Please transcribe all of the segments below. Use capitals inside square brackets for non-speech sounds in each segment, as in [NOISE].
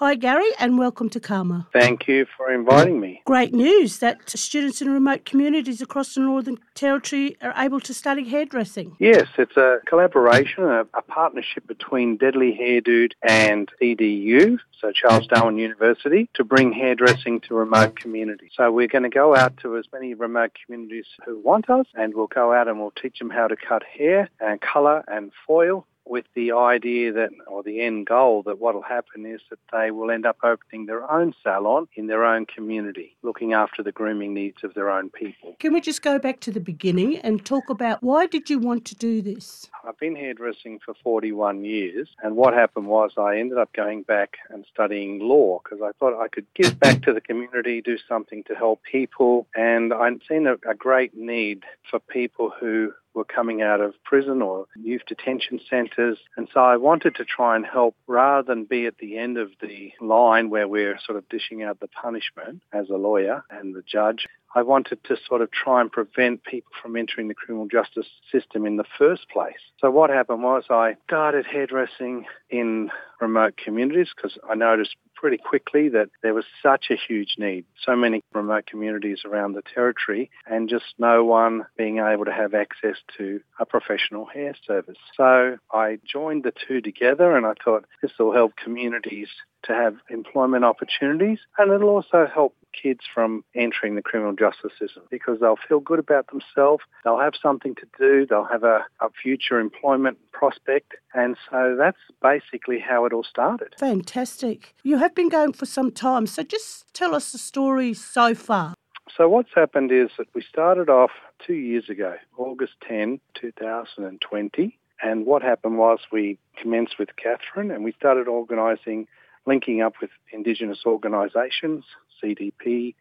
Hi, Gary, and welcome to CAAMA. Thank you for inviting me. Great news that students in remote communities across the Northern Territory are able to study hairdressing. Yes, it's a collaboration, a, a partnership between Deadly Hair Dude and CDU, so Charles Darwin University, to bring hairdressing to remote communities. So we're going to go out to as many remote communities who want us, and we'll go out and we'll teach them how to cut hair and colour and foil with the idea that, or the end goal, that what will happen is that they will end up opening their own salon in their own community, looking after the grooming needs of their own people. Can we just go back to the beginning and talk about why did you want to do this? I've been hairdressing for 41 years, and what happened was I ended up going back and studying law because I thought I could give back to the community, do something to help people, and I'd seen a, a great need for people who were coming out of prison or youth detention centres. And so I wanted to try and help rather than be at the end of the line where we're sort of dishing out the punishment as a lawyer and the judge. I wanted to sort of try and prevent people from entering the criminal justice system in the first place. So what happened was I started hairdressing in remote communities because I noticed pretty quickly that there was such a huge need, so many remote communities around the territory, and just no one being able to have access to a professional hair service. So I joined the two together and I thought this will help communities to have employment opportunities and it'll also help kids from entering the criminal justice system because they'll feel good about themselves, they'll have something to do, they'll have a, a future employment prospect. And so that's basically how it all started. Fantastic. You have been going for some time, so just tell us the story so far. So what's happened is that we started off two years ago, August 10, 2020. And what happened was we commenced with Catherine and we started organising, linking up with Indigenous organisations, CDP,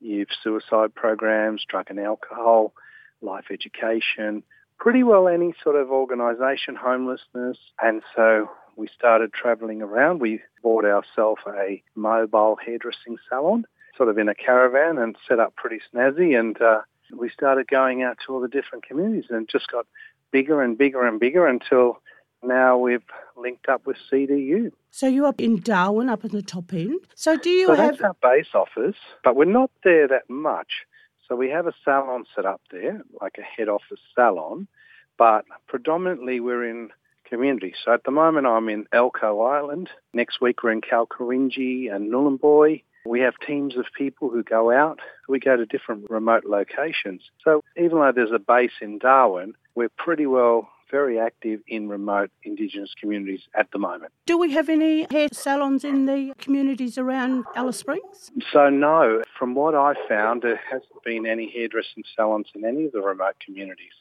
youth suicide programs, drug and alcohol, life education, pretty well any sort of organisation, homelessness. And so we started travelling around. We bought ourselves a mobile hairdressing salon, sort of in a caravan and set up pretty snazzy. And uh, we started going out to all the different communities and just got bigger and bigger and bigger until now we've linked up with CDU. So you're in Darwin, up in the top end. So do you so have... that's our base office, but we're not there that much. So we have a salon set up there, like a head office salon, but predominantly we're in community. So at the moment I'm in Elcho Island. Next week we're in Kalkarindji and Nhulunbuy. We have teams of people who go out. We go to different remote locations. So even though there's a base in Darwin, we're pretty well very active in remote Indigenous communities at the moment. Do we have any hair salons in the communities around Alice Springs? So, no. From what I found, there hasn't been any hairdressing salons in any of the remote communities.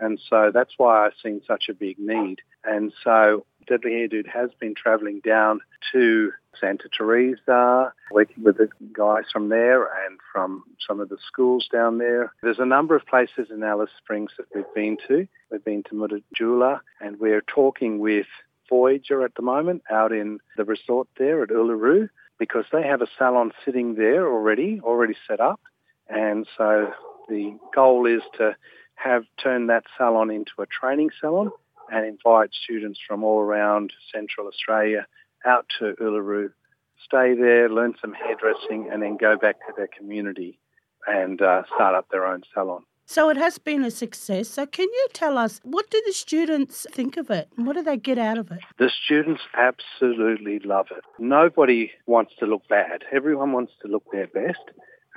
And so that's why I've seen such a big need. And so Deadly Hair Dude has been travelling down to Santa Teresa, working with the guys from there and from some of the schools down there. There's a number of places in Alice Springs that we've been to. We've been to Mutitjulu and we're talking with Voyages at the moment out in the resort there at Uluru because they have a salon sitting there already, already set up. And so the goal is to have turned that salon into a training salon and invite students from all around Central Australia out to Uluru, stay there, learn some hairdressing, and then go back to their community and uh, start up their own salon. So it has been a success. So can you tell us what do the students think of it? What do they get out of it? The students absolutely love it. Nobody wants to look bad. Everyone wants to look their best.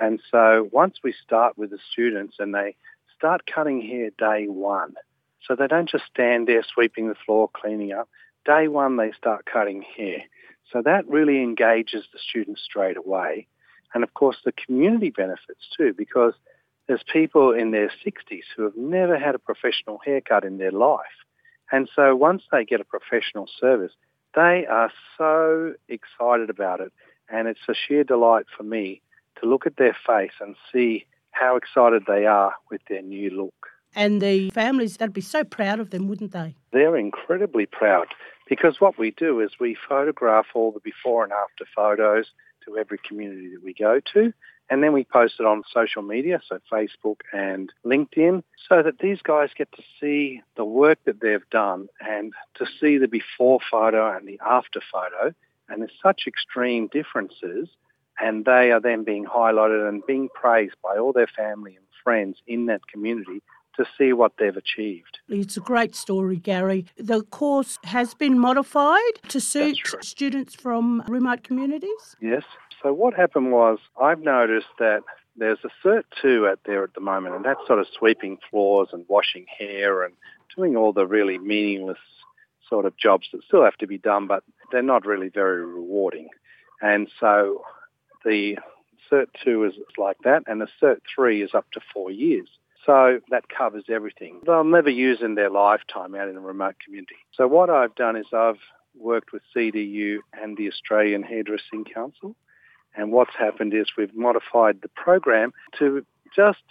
And so once we start with the students and they start cutting hair day one. So they don't just stand there sweeping the floor, cleaning up. Day one, they start cutting hair. So that really engages the students straight away. And of course, the community benefits too, because there's people in their 60s who have never had a professional haircut in their life. And so once they get a professional service, they are so excited about it. And it's a sheer delight for me to look at their face and see how excited they are with their new look. And the families, they'd be so proud of them, wouldn't they? They're incredibly proud because what we do is we photograph all the before and after photos to every community that we go to. And then we post it on social media, so Facebook and LinkedIn, so that these guys get to see the work that they've done and to see the before photo and the after photo And there's such extreme differences, and they are then being highlighted and being praised by all their family and friends in that community to see what they've achieved. It's a great story, Gary. The course has been modified to suit students from remote communities? Yes. So, what happened was I've noticed that there's a Cert 2 out there at the moment, and that's sort of sweeping floors and washing hair and doing all the really meaningless sort of jobs that still have to be done, but they're not really very rewarding. And so the Cert 2 is like that, and the Cert 3 is up to four years. So that covers everything. They'll never use in their lifetime out in a remote community. So what I've done is I've worked with CDU and the Australian Hairdressing Council. And what's happened is we've modified the program to just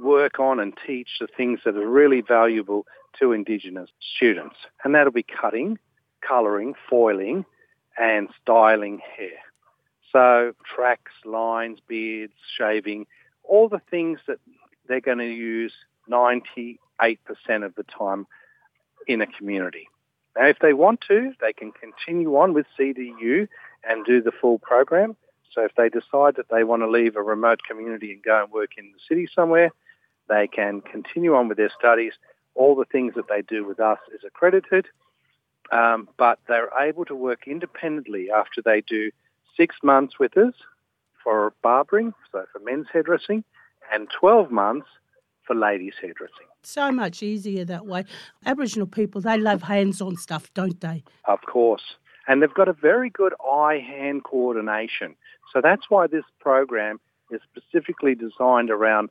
work on and teach the things that are really valuable to Indigenous students. And that'll be cutting, colouring, foiling, and styling hair. So tracks, lines, beards, shaving, all the things that they're going to use 98% of the time in a community. Now, if they want to, they can continue on with CDU and do the full program. So if they decide that they want to leave a remote community and go and work in the city somewhere, they can continue on with their studies. All the things that they do with us is accredited, um, but they're able to work independently after they do six months with us for barbering, so for men's hairdressing, and 12 months for ladies' hairdressing. So much easier that way. Aboriginal people, they love hands on stuff, don't they? Of course. And they've got a very good eye hand coordination. So that's why this program is specifically designed around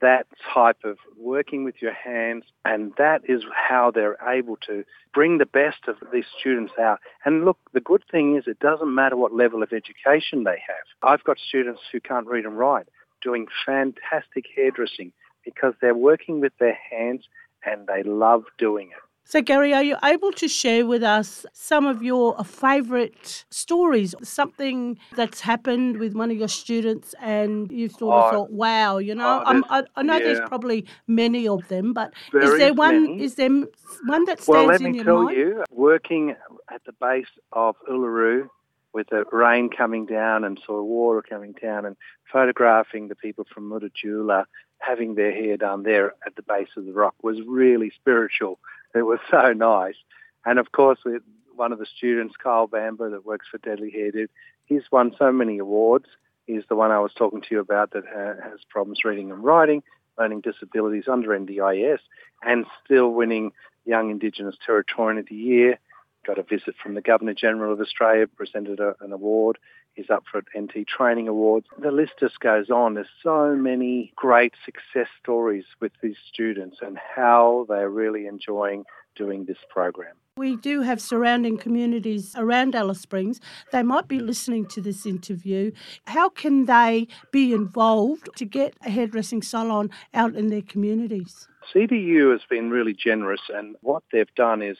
that type of working with your hands, and that is how they're able to bring the best of these students out. And look, the good thing is it doesn't matter what level of education they have. I've got students who can't read and write doing fantastic hairdressing because they're working with their hands and they love doing it. So, Gary, are you able to share with us some of your favourite stories? Something that's happened with one of your students, and you sort of oh, thought, "Wow," you know. Oh, I, I know yeah. there's probably many of them, but there is there one? Many. Is there one that stands well, let me tell mind? you, working at the base of Uluru with the rain coming down and of water coming down and photographing the people from Mutitjulu having their hair done there at the base of the rock was really spiritual. It was [LAUGHS] so nice. And of course, with one of the students, Kyle Bamber, that works for Deadly Hair Dude, he's won so many awards. He's the one I was talking to you about that has problems reading and writing, learning disabilities under NDIS, and still winning Young Indigenous Territorian of the Year got a visit from the Governor General of Australia, presented a, an award. He's up for an NT Training Awards. The list just goes on. There's so many great success stories with these students and how they're really enjoying doing this program. We do have surrounding communities around Alice Springs. They might be listening to this interview. How can they be involved to get a hairdressing salon out in their communities? CDU has been really generous, and what they've done is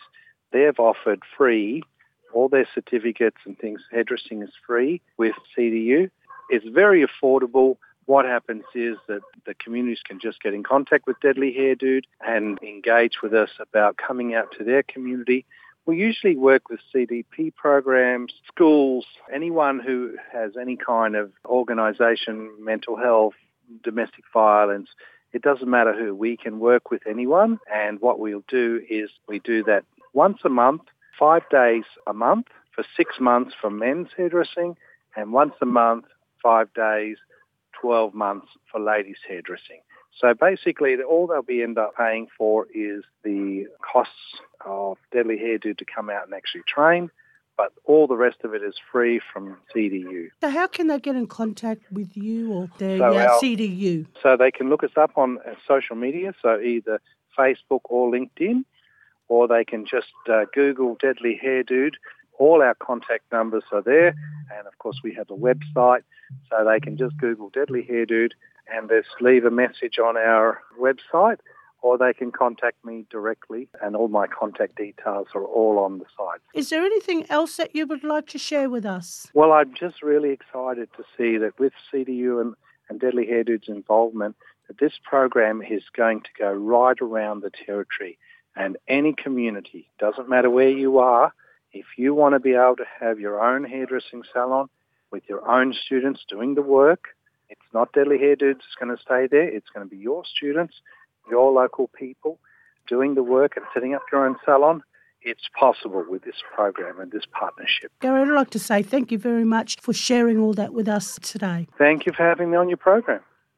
they've offered free all their certificates and things. Hairdressing is free with CDU. It's very affordable. What happens is that the communities can just get in contact with Deadly Hair Dude and engage with us about coming out to their community. We usually work with CDP programs, schools, anyone who has any kind of organisation, mental health, domestic violence. It doesn't matter who. We can work with anyone. And what we'll do is we do that once a month, five days a month for six months for men's hairdressing, and once a month, five days, 12 months for ladies' hairdressing. So basically, all they'll be end up paying for is the costs of Deadly Hair Dude to come out and actually train, but all the rest of it is free from CDU. So how can they get in contact with you or the so our, CDU? So they can look us up on uh, social media, so either Facebook or LinkedIn, or they can just uh, Google Deadly Hair Dude. All our contact numbers are there, and of course we have a website, so they can just Google Deadly Hair Dude and just leave a message on our website, or they can contact me directly, and all my contact details are all on the site. Is there anything else that you would like to share with us? Well, I'm just really excited to see that with CDU and, and Deadly Hair Dude's involvement, that this program is going to go right around the territory and any community, doesn't matter where you are, If you want to be able to have your own hairdressing salon with your own students doing the work, it's not Deadly Hair Dudes that's going to stay there. It's going to be your students, your local people doing the work and setting up your own salon it's possible with this program and this partnership. Gary, I'd like to say thank you very much for sharing all that with us today. Thank you for having me on your program.